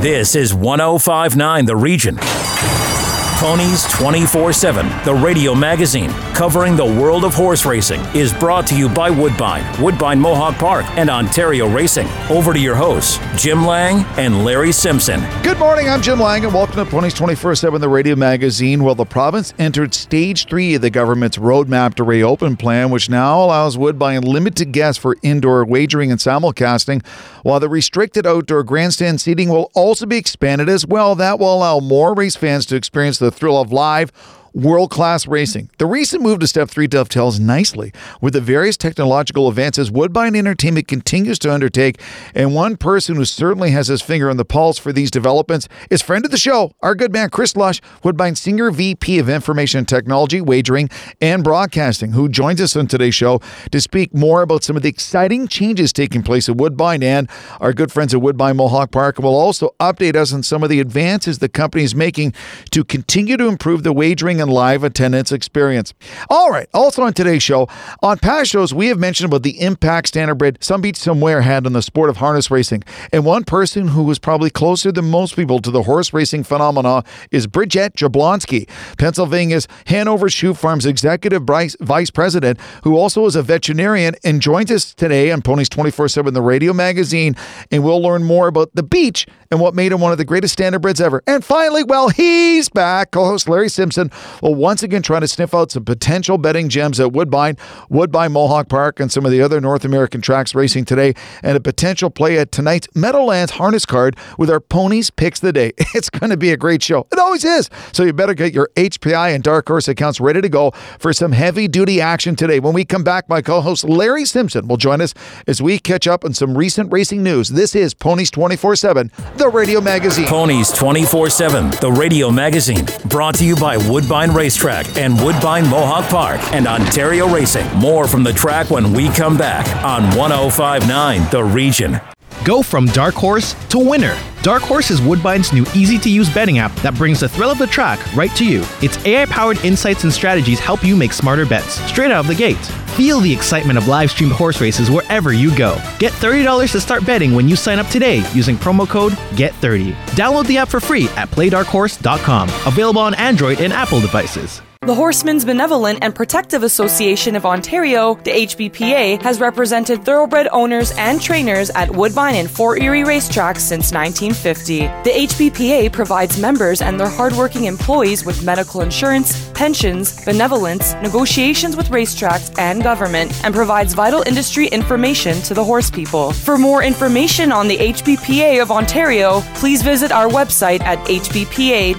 This is 1059 The Region. Ponies 24 7, the radio magazine covering the world of horse racing, is brought to you by Woodbine, Woodbine Mohawk Park, and Ontario Racing. Over to your hosts, Jim Lang and Larry Simpson. Good morning, I'm Jim Lang, and welcome to Ponies 24 7, the radio magazine. Well, the province entered stage three of the government's roadmap to reopen plan, which now allows Woodbine limited guests for indoor wagering and simulcasting, while the restricted outdoor grandstand seating will also be expanded as well. That will allow more race fans to experience the thrill of live world class racing. The recent move to Step 3 dovetails nicely with the various technological advances Woodbine Entertainment continues to undertake. And one person who certainly has his finger on the pulse for these developments is friend of the show, our good man Chris Lush, Woodbine Senior VP of Information Technology, Wagering, and Broadcasting, who joins us on today's show to speak more about some of the exciting changes taking place at Woodbine and our good friends at Woodbine Mohawk Park will also update us on some of the advances the company is making to continue to improve the wagering and live attendance experience. All right, also on today's show, on past shows, we have mentioned about the impact Standardbred Some Beach Somewhere had on the sport of harness racing. And one person who was probably closer than most people to the horse racing phenomena is Bridgette Jablonsky, Pennsylvania's Hanover Shoe Farms executive vice president, who also is a veterinarian and joins us today on Ponies 24 7, the radio magazine. And we'll learn more about the beach and what made him one of the greatest standardbreds ever. And finally, well, he's back. Co host Larry Simpson will once again try to sniff out some potential betting gems at Woodbine, Woodbine Mohawk Park, and some of the other North American tracks racing today, and a potential play at tonight's Meadowlands harness card with our ponies picks the day. It's going to be a great show. It always is. So you better get your HPI and Dark Horse accounts ready to go for some heavy duty action today. When we come back, my co host Larry Simpson will join us as we catch up on some recent racing news. This is Ponies 24 7 the radio magazine. Ponies 24 7, the radio magazine. Brought to you by Woodbine Racetrack and Woodbine Mohawk Park and Ontario Racing. More from the track when we come back on 1059 The Region. Go from dark horse to winner. Dark Horse is Woodbine's new easy to use betting app that brings the thrill of the track right to you. Its AI powered insights and strategies help you make smarter bets straight out of the gate. Feel the excitement of live streamed horse races wherever you go. Get $30 to start betting when you sign up today using promo code GET30. Download the app for free at playdarkhorse.com. Available on Android and Apple devices. The Horsemen's Benevolent and Protective Association of Ontario, the HBPA, has represented thoroughbred owners and trainers at Woodbine and Fort Erie racetracks since 1950. The HBPA provides members and their hardworking employees with medical insurance, pensions, benevolence, negotiations with racetracks and government, and provides vital industry information to the horse people. For more information on the HBPA of Ontario, please visit our website at hbpa.on.ca.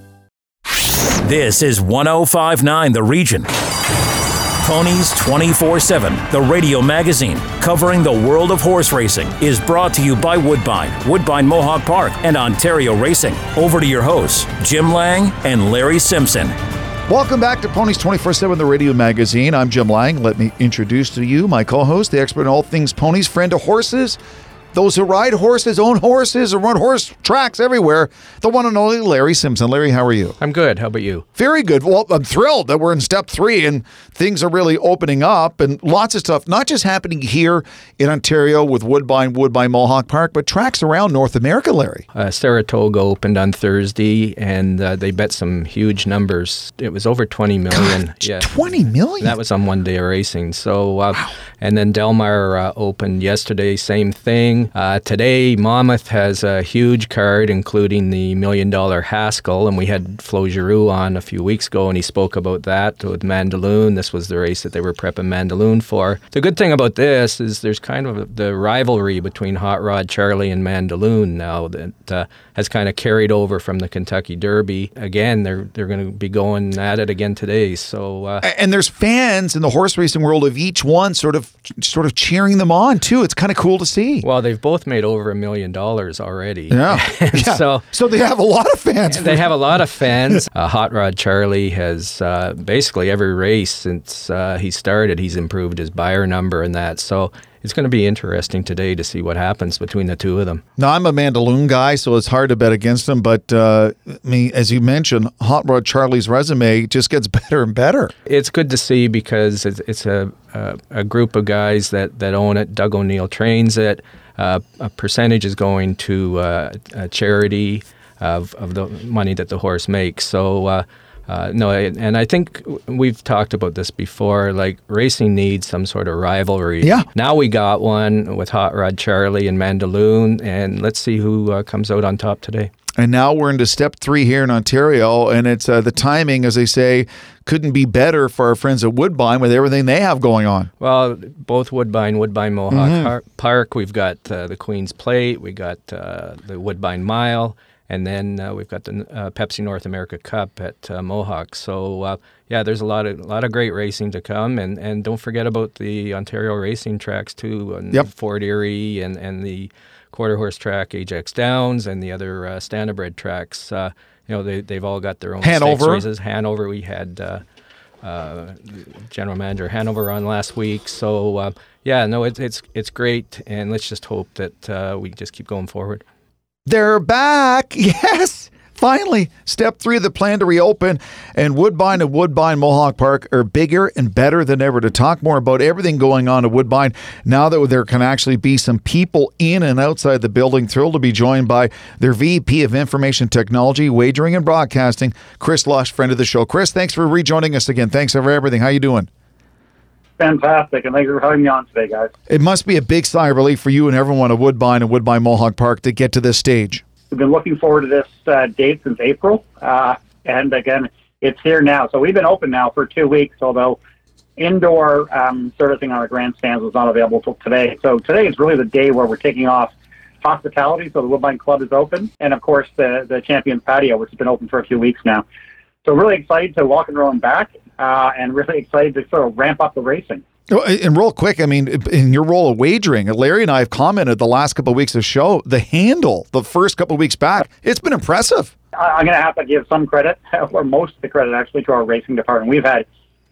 This is 1059 The Region. Ponies 24 7, the radio magazine covering the world of horse racing, is brought to you by Woodbine, Woodbine Mohawk Park, and Ontario Racing. Over to your hosts, Jim Lang and Larry Simpson. Welcome back to Ponies 24 7, the radio magazine. I'm Jim Lang. Let me introduce to you my co host, the expert in all things ponies, friend of horses, those who ride horses, own horses, or run horse tracks everywhere, the one and only Larry Simpson. Larry, how are you? I'm good. How about you? Very good. Well, I'm thrilled that we're in step three and things are really opening up and lots of stuff, not just happening here in Ontario with Woodbine, Woodbine Mohawk Park, but tracks around North America, Larry. Uh, Saratoga opened on Thursday and uh, they bet some huge numbers. It was over 20 million. God, yeah. 20 million? That was on one day of racing. So, uh, wow. and then Del Mar uh, opened yesterday, same thing. Uh, today, Monmouth has a huge card, including the million dollar Haskell, and we had Flo Giroux on a few weeks ago, and he spoke about that with Mandaloun. This was the race that they were prepping Mandaloun for. The good thing about this is there's kind of the rivalry between Hot Rod Charlie and Mandaloon now that uh, has kind of carried over from the Kentucky Derby. Again, they're they're going to be going at it again today. So uh, and there's fans in the horse racing world of each one, sort of sort of cheering them on too. It's kind of cool to see. Well, they they've both made over a million dollars already. Yeah. yeah. So, so they have a lot of fans. They have a lot of fans. Uh, Hot Rod Charlie has uh, basically every race since uh, he started, he's improved his Beyer number and that. So it's going to be interesting today to see what happens between the two of them. Now, I'm a Mandaloun guy, so it's hard to bet against him. But uh, I mean, as you mentioned, Hot Rod Charlie's resume just gets better and better. It's good to see because it's, it's a, a, a group of guys that, that own it. Doug O'Neill trains it. Uh, a percentage is going to uh, a charity of, of the money that the horse makes. So uh, uh, no, and I think we've talked about this before. Like racing needs some sort of rivalry. Yeah. Now we got one with Hot Rod Charlie and Mandaloun, and let's see who uh, comes out on top today. And now we're into step three here in Ontario, and it's uh, the timing, as they say, couldn't be better for our friends at Woodbine with everything they have going on. Well, both Woodbine, Woodbine Mohawk mm-hmm. Park, we've got uh, the Queen's Plate, we got uh, the Woodbine Mile and then uh, we've got the uh, Pepsi North America Cup at uh, Mohawk. So uh, yeah, there's a lot of a lot of great racing to come, and, and don't forget about the Ontario racing tracks too, and yep. Fort Erie and, and the quarter horse track Ajax Downs and the other uh, standardbred tracks. Uh, you know they they've all got their own Hanover races. Hanover, we had. general manager Hanover on last week, so yeah, no, it's it's it's great, and let's just hope that we just keep going forward. They're back. Yes. Finally, step three of the plan to reopen, and Woodbine and Woodbine Mohawk Park are bigger and better than ever. To talk more about everything going on at Woodbine, now that there can actually be some people in and outside the building, thrilled to be joined by their VP of Information Technology, Wagering and Broadcasting, Chris Lush, friend of the show. Chris, thanks for rejoining us again. Thanks for everything. How you doing? fantastic, and thank you for having me on today, guys. It must be a big sigh of relief for you and everyone at Woodbine and Woodbine Mohawk Park to get to this stage. We've been looking forward to this uh, date since April, uh, and again, it's here now. So we've been open now for two weeks, although indoor um, servicing on our grandstands was not available until today. So today is really the day where we're taking off hospitality. So the Woodbine Club is open, and of course the the Champions Patio, which has been open for a few weeks now. So really excited to walk and roll back uh, and really excited to sort of ramp up the racing. And real quick, I mean, in your role of wagering, Larry and I have commented the last couple of weeks of show, the handle, the first couple of weeks back, it's been impressive. I'm going to have to give some credit, or most of the credit actually, to our racing department. We've had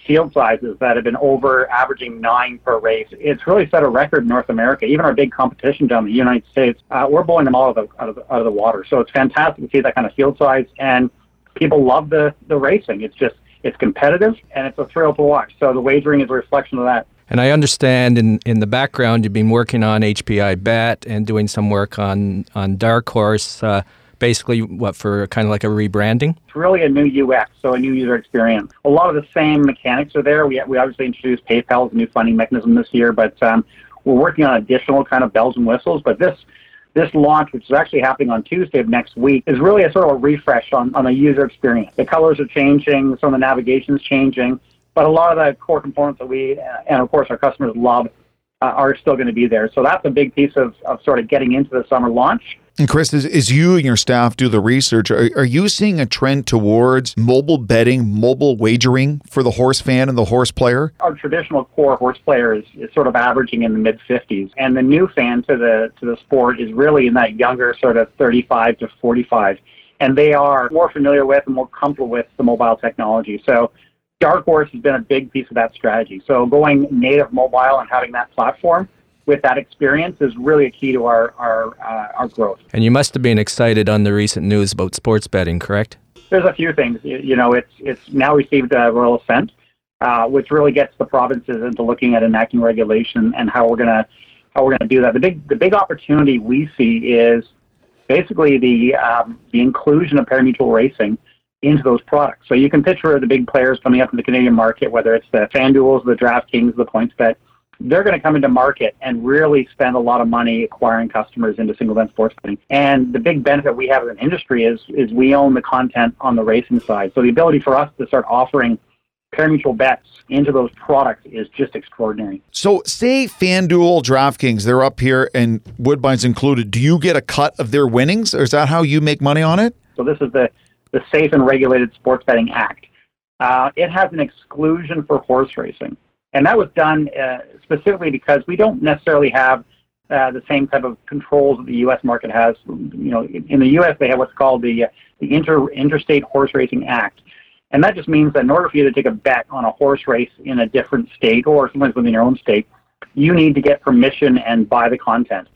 field sizes that have been over averaging nine per race. It's really set a record in North America. Even our big competition down in the United States, uh, we're blowing them all out of, the, out, of the, out of the water. So it's fantastic to see that kind of field size, and people love the, the racing. It's just it's competitive and it's a thrill to watch. So the wagering is a reflection of that. And I understand in, in the background you've been working on HPI Bet and doing some work on on Dark Horse. Uh, basically, what for kind of like a rebranding? It's really a new UX, so a new user experience. A lot of the same mechanics are there. We we obviously introduced PayPal as a new funding mechanism this year, but um, we're working on additional kind of bells and whistles. But this this launch, which is actually happening on Tuesday of next week, is really a sort of a refresh on, on the user experience. The colors are changing, some of the navigation is changing, but a lot of the core components that we, uh, and of course our customers love, uh, are still going to be there. So that's a big piece of, of sort of getting into the summer launch. And Chris, as, as you and your staff do the research, are, are you seeing a trend towards mobile betting, mobile wagering for the horse fan and the horse player? Our traditional core horse player is, is sort of averaging in the mid 50s, and the new fan to the to the sport is really in that younger sort of 35 to 45, and they are more familiar with and more comfortable with the mobile technology. So Dark Horse has been a big piece of that strategy. So going native mobile and having that platform with that experience is really a key to our our, uh, our growth. And you must have been excited on the recent news about sports betting, correct? There's a few things. You know, it's it's now received a royal assent, uh, which really gets the provinces into looking at enacting regulation and how we're gonna how we're gonna do that. The big the big opportunity we see is basically the um, the inclusion of parimutuel racing into those products. So you can picture the big players coming up in the Canadian market, whether it's the FanDuels, the DraftKings, the PointsBet they're going to come into market and really spend a lot of money acquiring customers into single event sports betting. And the big benefit we have as an industry is is we own the content on the racing side. So the ability for us to start offering parimutuel bets into those products is just extraordinary. So, say FanDuel, DraftKings, they're up here and Woodbine's included. Do you get a cut of their winnings, or is that how you make money on it? So, this is the, the Safe and Regulated Sports Betting Act. Uh, it has an exclusion for horse racing. And that was done uh, specifically because we don't necessarily have uh, the same type of controls that the U.S. market has. You know, in the U.S. they have what's called the the Inter Interstate Horse Racing Act, and that just means that in order for you to take a bet on a horse race in a different state or sometimes within your own state, you need to get permission and buy the content.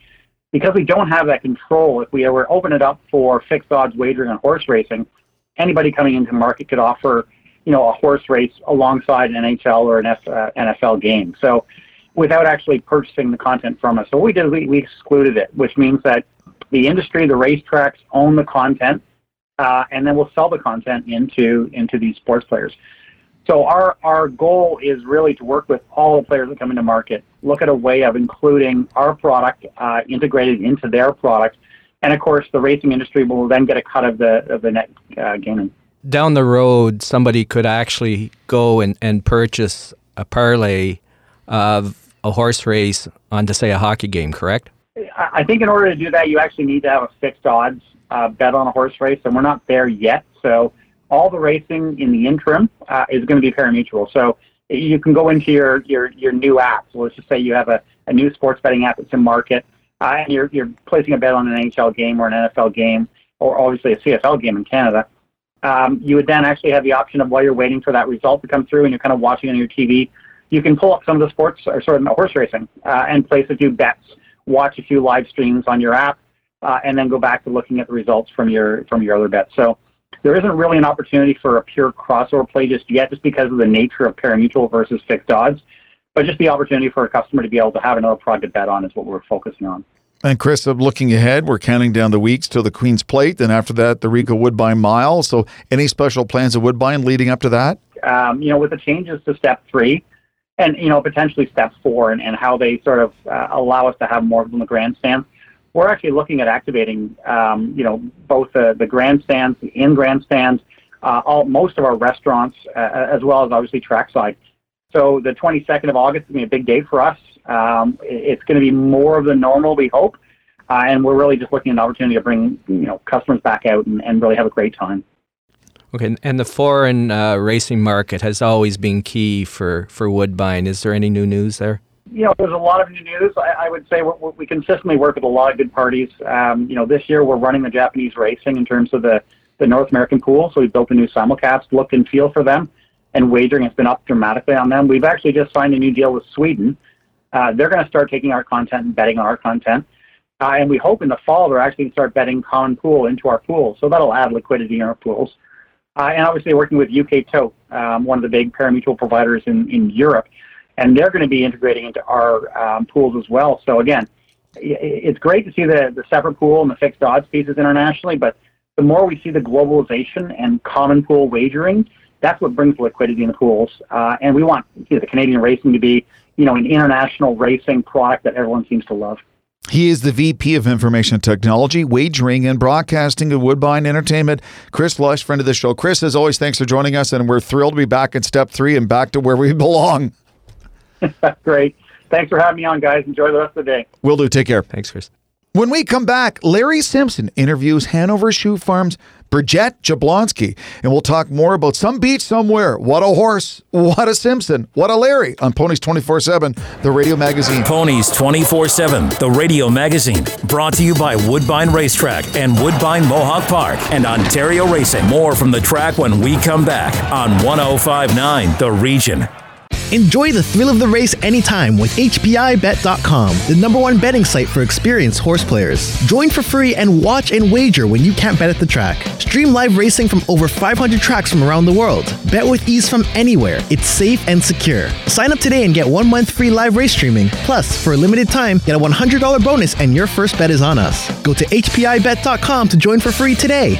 Because we don't have that control, if we were open it up for fixed odds wagering on horse racing, anybody coming into the market could offer, you know, a horse race alongside an NHL or an F, uh, NFL game. So without actually purchasing the content from us. So what we did, we, we excluded it, which means that the industry, the racetracks own the content, uh, and then we'll sell the content into into these sports players. So our our goal is really to work with all the players that come into market, look at a way of including our product uh, integrated into their product, and of course the racing industry will then get a cut of the of the net uh, gaming. Down the road, somebody could actually go and, and purchase a parlay of a horse race onto say a hockey game, correct? I think in order to do that, you actually need to have a fixed odds uh, bet on a horse race, and we're not there yet. So all the racing in the interim uh, is going to be pari-mutuel. So you can go into your your your new app. So let's just say you have a, a new sports betting app that's in market, and you're you're placing a bet on an NHL game or an NFL game, or obviously a CFL game in Canada. Um, you would then actually have the option of while you're waiting for that result to come through, and you're kind of watching on your TV, you can pull up some of the sports or sort of horse racing uh, and place a few bets, watch a few live streams on your app, uh, and then go back to looking at the results from your from your other bets. So there isn't really an opportunity for a pure crossover play just yet, just because of the nature of pari-mutuel versus fixed odds. But just the opportunity for a customer to be able to have another product to bet on is what we're focusing on. And Chris, looking ahead, we're counting down the weeks to the Queen's Plate. Then after that, the Ricoh Woodbine Mile. So, any special plans of Woodbine leading up to that? Um, you know, with the changes to Step Three, and you know potentially Step Four, and, and how they sort of uh, allow us to have more of them in the grandstands, we're actually looking at activating, um, you know, both the, the grandstands, the in grandstands, uh, all most of our restaurants, uh, as well as obviously trackside. So the 22nd of August is going to be a big day for us. Um, it's going to be more of the normal, we hope, uh, and we're really just looking at an opportunity to bring you know customers back out and, and really have a great time. Okay, and the foreign uh, racing market has always been key for, for Woodbine. Is there any new news there? you know, there's a lot of new news. I, I would say we're, we consistently work with a lot of good parties. Um, you know, this year we're running the Japanese racing in terms of the, the North American pool. So we built a new simulcast look and feel for them, and wagering has been up dramatically on them. We've actually just signed a new deal with Sweden. Uh, they're going to start taking our content and betting on our content. Uh, and we hope in the fall they're actually going to start betting common pool into our pool. So that'll add liquidity in our pools. Uh, and obviously working with UK Tote, um, one of the big pari-mutuel providers in, in Europe and they're going to be integrating into our um, pools as well. So again, it's great to see the, the separate pool and the fixed odds pieces internationally, but the more we see the globalization and common pool wagering, that's what brings liquidity in the pools. Uh, and we want you know, the Canadian racing to be, you know, an international racing product that everyone seems to love. He is the VP of Information Technology, Wagering, and Broadcasting at Woodbine Entertainment. Chris Lush, friend of the show. Chris, as always, thanks for joining us, and we're thrilled to be back in step three and back to where we belong. Great. Thanks for having me on, guys. Enjoy the rest of the day. Will do. Take care. Thanks, Chris. When we come back, Larry Simpson interviews Hanover Shoe Farms Bridgette Jablonsky, and we'll talk more about some beach somewhere. What a horse, what a Simpson, what a Larry on Ponies 24 7, the radio magazine. Ponies 24 7, the radio magazine. Brought to you by Woodbine Racetrack and Woodbine Mohawk Park and Ontario Racing. More from the track when we come back on 1059 The Region. Enjoy the thrill of the race anytime with HPIBet.com, the number one betting site for experienced horse players. Join for free and watch and wager when you can't bet at the track. Stream live racing from over 500 tracks from around the world. Bet with ease from anywhere. It's safe and secure. Sign up today and get one month free live race streaming. Plus, for a limited time, get a $100 bonus and your first bet is on us. Go to HPIBet.com to join for free today.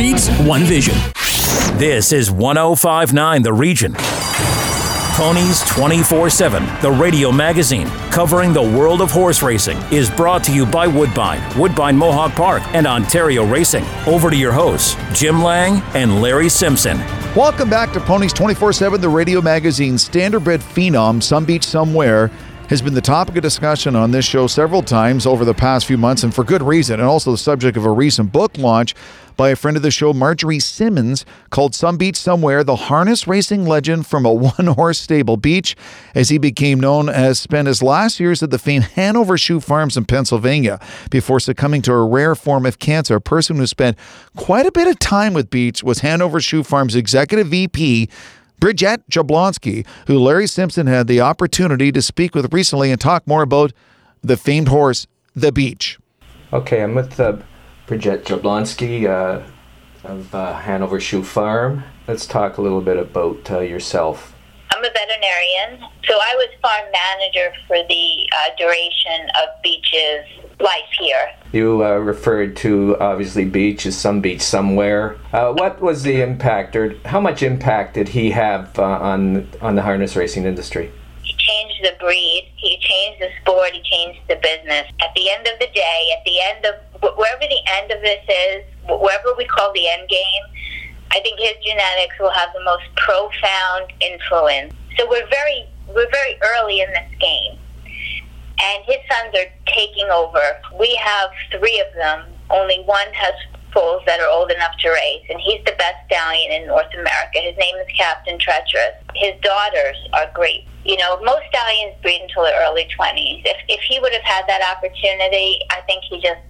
breeds, one vision. This is 1059 The Region. Ponies 24 7, the radio magazine covering the world of horse racing, is brought to you by Woodbine, Woodbine Mohawk Park, and Ontario Racing. Over to your hosts, Jim Lang and Larry Simpson. Welcome back to Ponies 24 7, the radio magazine. Standardbred phenom, Some Beach Somewhere, has been the topic of discussion on this show several times over the past few months, and for good reason, and also the subject of a recent book launch by a friend of the show, Marjorie Simmons, called Some Beach Somewhere, the harness racing legend from a one horse stable beach, as he became known as spent his last years at the famed Hanover Shoe Farms in Pennsylvania before succumbing to a rare form of cancer. A person who spent quite a bit of time with Beach was Hanover Shoe Farms executive VP. Bridgette Jablonsky, who Larry Simpson had the opportunity to speak with recently and talk more about the famed horse, the beach. Okay, I'm with uh, Bridgette Jablonsky uh, of uh, Hanover Shoe Farm. Let's talk a little bit about uh, yourself. I'm a veterinarian, so I was farm manager for the uh, duration of Beach's life here. You uh, referred to obviously Beach as some beach somewhere. Uh, what was the impact, or how much impact did he have uh, on on the harness racing industry? He changed the breed. He changed the sport. He changed the business. At the end of the day, at the end of wherever the end of this is, wherever we call the end game, I think his genetics will have the most profound influence. So we're very we're very early in this game, and his sons are taking over. We have three of them. Only one has foals that are old enough to race, and he's the best stallion in North America. His name is Captain Treacherous. His daughters are great. You know, most stallions breed until their early 20s. If, if he would have had that opportunity, I think he just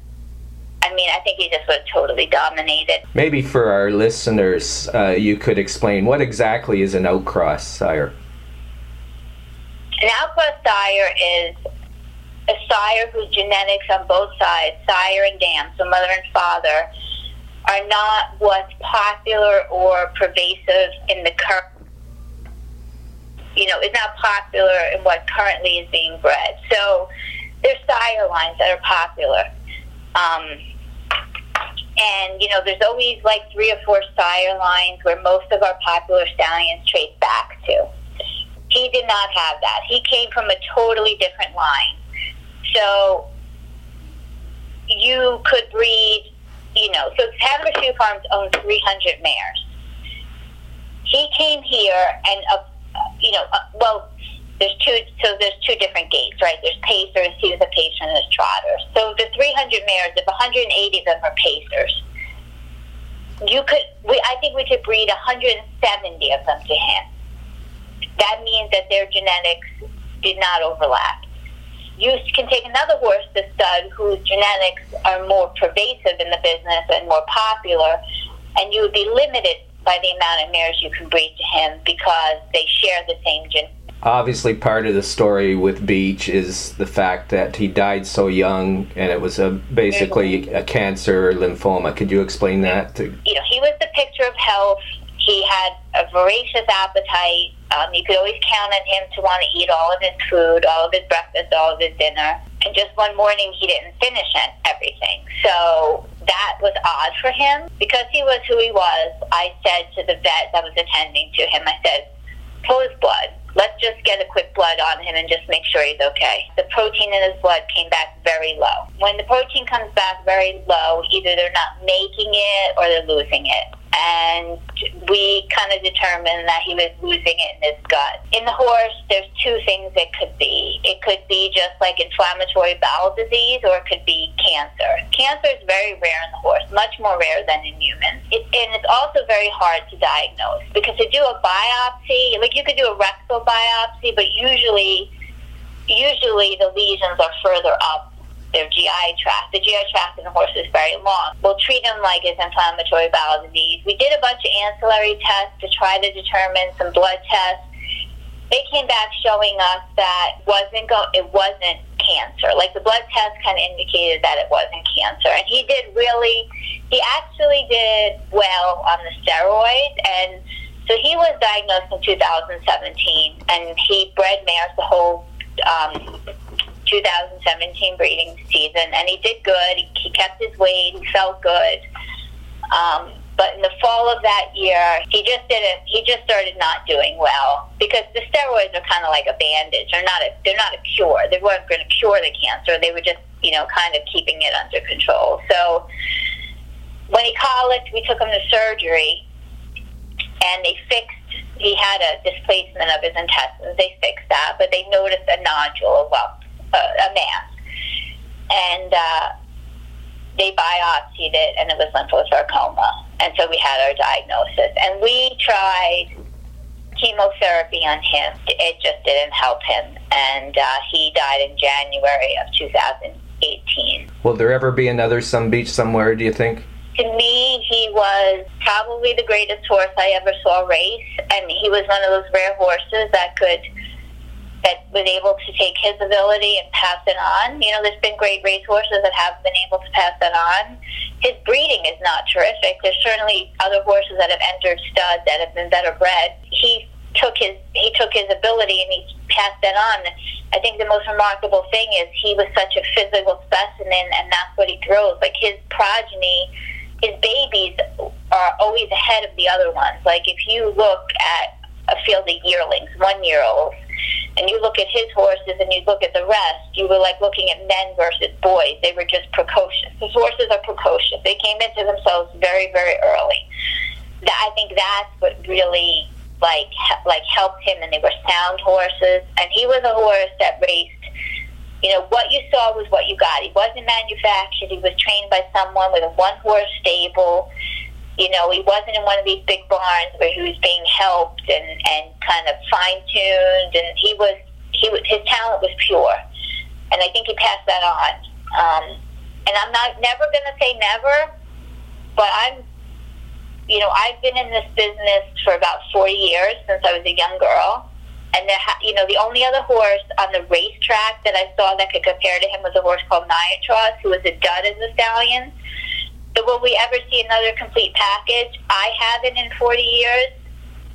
I mean, I think he just would have totally dominated. Maybe for our listeners, uh, you could explain what exactly is an outcross sire? An outcross sire is a sire whose genetics on both sides, sire and dam, so mother and father, are not what's popular or pervasive in the current you know, is not popular in what currently is being bred. So there's sire lines that are popular. Um, and, you know, there's always like three or four sire lines where most of our popular stallions trace back to. He did not have that. He came from a totally different line. So you could breed, you know, so Hanover Shoe Farms owns 300 mares. He came here and, uh, you know, uh, well, there's two, so there's two different gates, right? There's pacers, he was a pacer, and there's trotters. So the 300 mares, if 180 of them are pacers, you could, we, I think we could breed 170 of them to him. That means that their genetics did not overlap. You can take another horse, the stud, whose genetics are more pervasive in the business and more popular, and you would be limited by the amount of mares you can breed to him because they share the same genetics obviously part of the story with Beach is the fact that he died so young and it was a basically a cancer lymphoma. Could you explain that? To... You know, he was the picture of health. He had a voracious appetite. Um, you could always count on him to want to eat all of his food, all of his breakfast, all of his dinner. And just one morning, he didn't finish it, everything. So that was odd for him. Because he was who he was, I said to the vet that was attending to him, I said, pull his blood let's just get a quick blood on him and just make sure he's okay. The protein in his blood came back very low. When the protein comes back very low, either they're not making it or they're losing it and we kind of determined that he was losing it in his gut. In the horse, there's two things it could be. It could be just like inflammatory bowel disease, or it could be cancer. Cancer is very rare in the horse, much more rare than in humans. It, and it's also very hard to diagnose because to do a biopsy, like you could do a rectal biopsy, but usually, usually the lesions are further up their GI tract. The GI tract in the horse is very long. We'll treat them like it's inflammatory bowel disease. We did a bunch of ancillary tests to try to determine some blood tests. They came back showing us that wasn't go- it wasn't cancer. Like the blood test kind of indicated that it wasn't cancer. And he did really, he actually did well on the steroids. And so he was diagnosed in 2017 and he bred mares the whole um, 2017 breeding season, and he did good. He kept his weight. He felt good. Um, but in the fall of that year, he just didn't. He just started not doing well because the steroids are kind of like a bandage. They're not a. They're not a cure. They weren't going to cure the cancer. They were just, you know, kind of keeping it under control. So when he colicked, we took him to surgery, and they fixed. He had a displacement of his intestines. They fixed that, but they noticed a nodule, well, a, a mass, and uh, they biopsied it, and it was lymphosarcoma. And so we had our diagnosis, and we tried chemotherapy on him. It just didn't help him, and uh, he died in January of 2018. Will there ever be another Some Beach somewhere, do you think? To me, he was probably the greatest horse I ever saw race, and he was one of those rare horses that could that was able to take his ability and pass it on. You know, there's been great race horses that have been able to pass that on. His breeding is not terrific. There's certainly other horses that have entered stud that have been better bred. He took his he took his ability and he passed that on. I think the most remarkable thing is he was such a physical specimen, and that's what he throws. Like his progeny, his babies are always ahead of the other ones. Like if you look at a field of yearlings, one year olds, and you look at his horses and you look at the rest, you were like looking at men versus boys. They were just precocious. His horses are precocious. They came into themselves very, very early. That, I think that's what really like like helped him, and they were sound horses. And he was a horse that raced. You know what you saw was what you got. He wasn't manufactured. He was trained by someone with a one horse stable you know, he wasn't in one of these big barns where he was being helped and, and kind of fine tuned, and he was he was his talent was pure, and I think he passed that on. Um, and I'm not never to say never, but I'm, you know, I've been in this business for about 40 years since I was a young girl. And ha- you know, the only other horse on the racetrack that I saw that could compare to him was a horse called Niatross, who was a dud as a stallion. So will we ever see another complete package? I haven't in 40 years.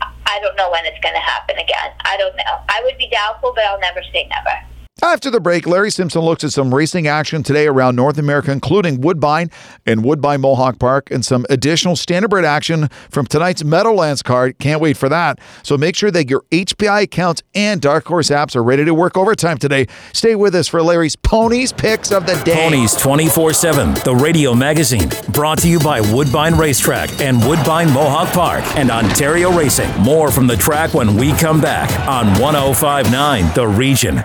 I don't know when it's going to happen again. I don't know. I would be doubtful, but I'll never say never. After the break, Larry Simpson looks at some racing action today around North America, including Woodbine and Woodbine Mohawk Park, and some additional standardbred action from tonight's Meadowlands card. Can't wait for that. So make sure that your HPI accounts and Dark Horse apps are ready to work overtime today. Stay with us for Larry's Ponies Picks of the Day. Ponies 24 7, the radio magazine. Brought to you by Woodbine Racetrack and Woodbine Mohawk Park and Ontario Racing. More from the track when we come back on 1059 The Region.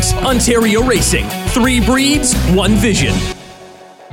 Ontario Racing. Three breeds, one vision.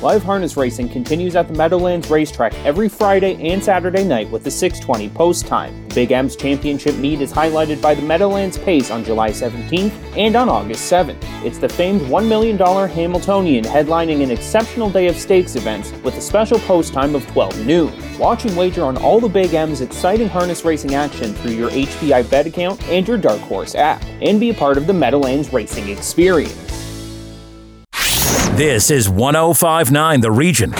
Live harness racing continues at the Meadowlands Racetrack every Friday and Saturday night with the 620 post time. Big M's Championship meet is highlighted by the Meadowlands Pace on July 17th and on August 7th. It's the famed $1 million Hambletonian headlining an exceptional day of stakes events with a special post time of 12 noon. Watch and wager on all the Big M's exciting harness racing action through your HPI bet account and your Dark Horse app, and be a part of the Meadowlands racing experience. This is 1059 The Region.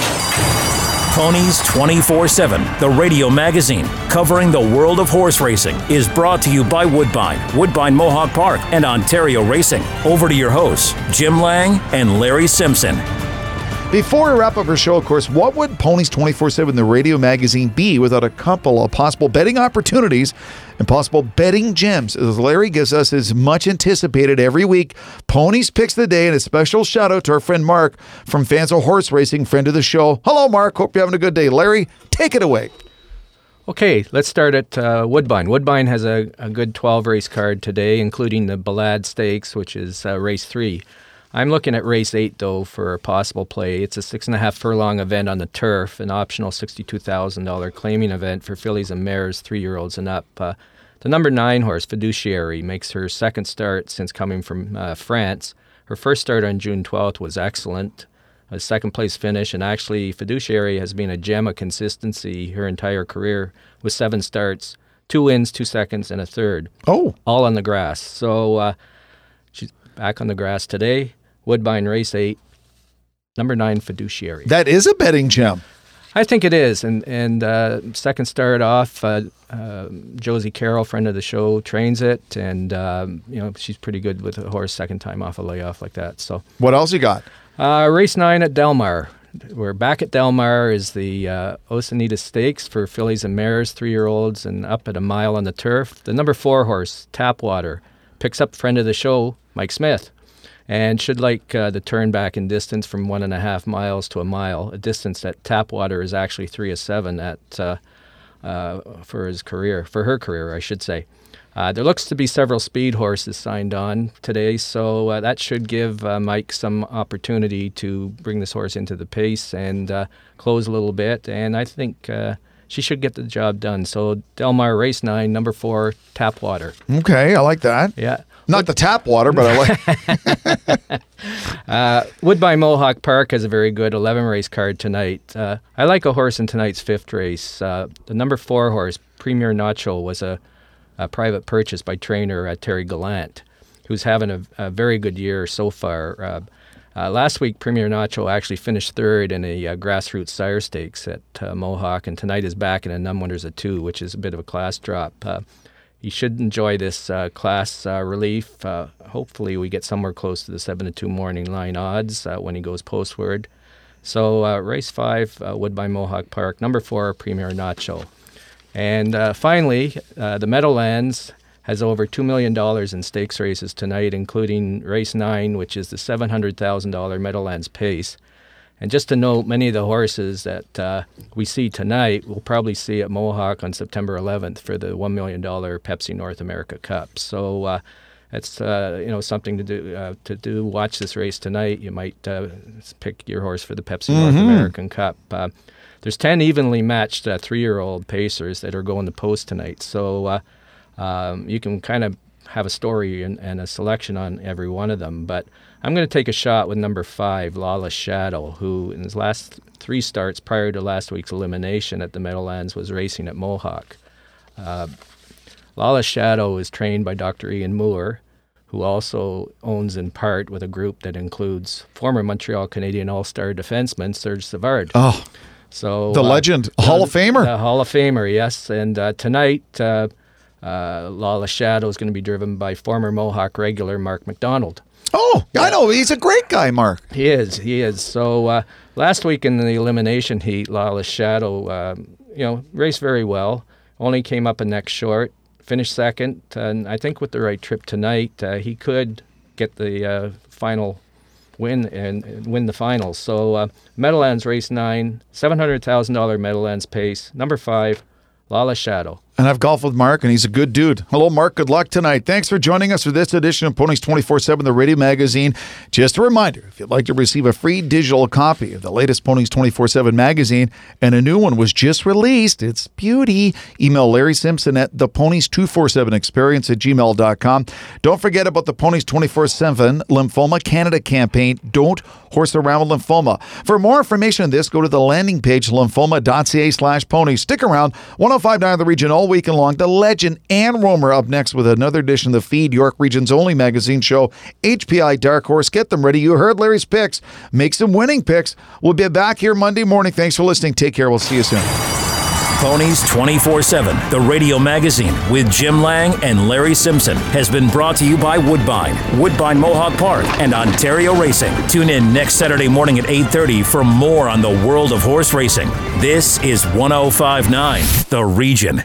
Ponies 24 7, the radio magazine covering the world of horse racing, is brought to you by Woodbine, Woodbine Mohawk Park, and Ontario Racing. Over to your hosts, Jim Lang and Larry Simpson. Before we wrap up our show, of course, what would Ponies 24 7, the radio magazine, be without a couple of possible betting opportunities and possible betting gems? As Larry gives us his much anticipated every week Ponies Picks the Day, and a special shout out to our friend Mark from Fans of Horse Racing, friend of the show. Hello, Mark. Hope you're having a good day. Larry, take it away. Okay, let's start at uh, Woodbine. Woodbine has a, a good 12 race card today, including the Ballade Stakes, which is uh, race three. I'm looking at race eight though for a possible play. It's a six and a half furlong event on the turf, an optional sixty-two thousand dollar claiming event for fillies and mares, three-year-olds and up. Uh, the number nine horse, Fiduciary, makes her second start since coming from uh, France. Her first start on June 12th was excellent, a second place finish, and actually Fiduciary has been a gem of consistency her entire career with seven starts, two wins, two seconds, and a third. Oh, all on the grass. So uh, she's back on the grass today. Woodbine Race 8, number 9 Fiduciary. That is a betting gem. I think it is. And and uh, second start off, uh, uh, Josie Carroll, friend of the show, trains it. And, um, you know, she's pretty good with a horse second time off a layoff like that. So, What else you got? uh, race 9 at Del Mar. We're back at Del Mar is the uh, Osunitas Stakes for fillies and mares, three year olds, and up at a mile on the turf. The number four horse, Tapwater, picks up friend of the show, Mike Smith and should like uh, the turn back in distance from one and a half miles to a mile, a distance that Tapwater is actually three of seven at uh, uh, for his career, for her career, I should say. Uh, there looks to be several speed horses signed on today, so uh, that should give uh, Mike some opportunity to bring this horse into the pace and close a little bit. And I think she should get the job done. So Del Mar Race Nine, number four, Tapwater. Okay, I like that. Yeah. Not the tap water, but I like. uh, Woodbine Mohawk Park has a very good 11 race card tonight. Uh, I like a horse in tonight's fifth race. Uh, the number four horse, Premier Nacho, was a, a private purchase by trainer Terry Gallant, who's having a, a, very good year so far. Uh, uh, last week, Premier Nacho actually finished third in a uh, grassroots sire stakes at Mohawk, and tonight is back in a non-winners of Two, which is a bit of a class drop you should enjoy this uh, class uh, relief. Uh, hopefully, we get somewhere close to the seven to two morning line odds uh, when he goes postward. So, uh, race five, uh, Woodbine Mohawk Park, number four, Premier Nacho. And finally, the Meadowlands has over $2 million in stakes races tonight, including race nine, which is the $700,000 Meadowlands Pace. And just to note, many of the horses that uh, we see tonight, we'll probably see at Mohawk on September 11th for the $1 million Pepsi North America Cup. So uh, it's uh, you know something to do uh, to do. Watch this race tonight. You might uh, pick your horse for the Pepsi mm-hmm. North American Cup. Uh, there's 10 evenly matched three-year-old pacers that are going to post tonight. So um, you can kind of have a story and, and a selection on every one of them. But I'm going to take a shot with number five, Lawless Shadow, who in his last three starts prior to last week's elimination at the Meadowlands was racing at Mohawk. Uh, Lawless Shadow is trained by Dr. Ian Moore, who also owns in part with a group that includes former Montreal Canadian All Star defenseman Serge Savard. Oh, so the uh, legend, Hall of Famer. The Hall of Famer, yes. And uh, tonight, uh, uh, Lawless Shadow is going to be driven by former Mohawk regular Mark MacDonald. Oh, yeah. I know. He's a great guy, Mark. He is. He is. So uh, last week in the elimination heat, Lawless Shadow, uh, you know, raced very well. Only came up a neck short, finished second, and I think with the right trip tonight, uh, he could get the uh, final win and, win the finals. So uh, Meadowlands race nine, seven hundred thousand dollar Meadowlands pace, number five, Lawless Shadow. And I've golfed with Mark, and he's a good dude. Hello, Mark. Good luck tonight. Thanks for joining us for this edition of Ponies 24 7, the radio magazine. Just a reminder if you'd like to receive a free digital copy of the latest Ponies 24 7 magazine, and a new one was just released, it's beauty. Email Larry Simpson at the Ponies247 experience at gmail.com. Don't forget about the Ponies 24 7 Lymphoma Canada campaign. Don't horse around with lymphoma. For more information on this, go to the landing page lymphoma.ca slash ponies. Stick around. 1059 The Region weekend long. The legend Ann Romer up next with another edition of the Feed York Region's only magazine show, HPI Dark Horse. Get them ready. You heard Larry's picks. Make some winning picks. We'll be back here Monday morning. Thanks for listening. Take care. We'll see you soon. Ponies 24 7, the radio magazine with Jim Lang and Larry Simpson, has been brought to you by Woodbine, Woodbine Mohawk Park, and Ontario Racing. Tune in next Saturday morning at 8.30 for more on the world of horse racing. This is 1059, The Region.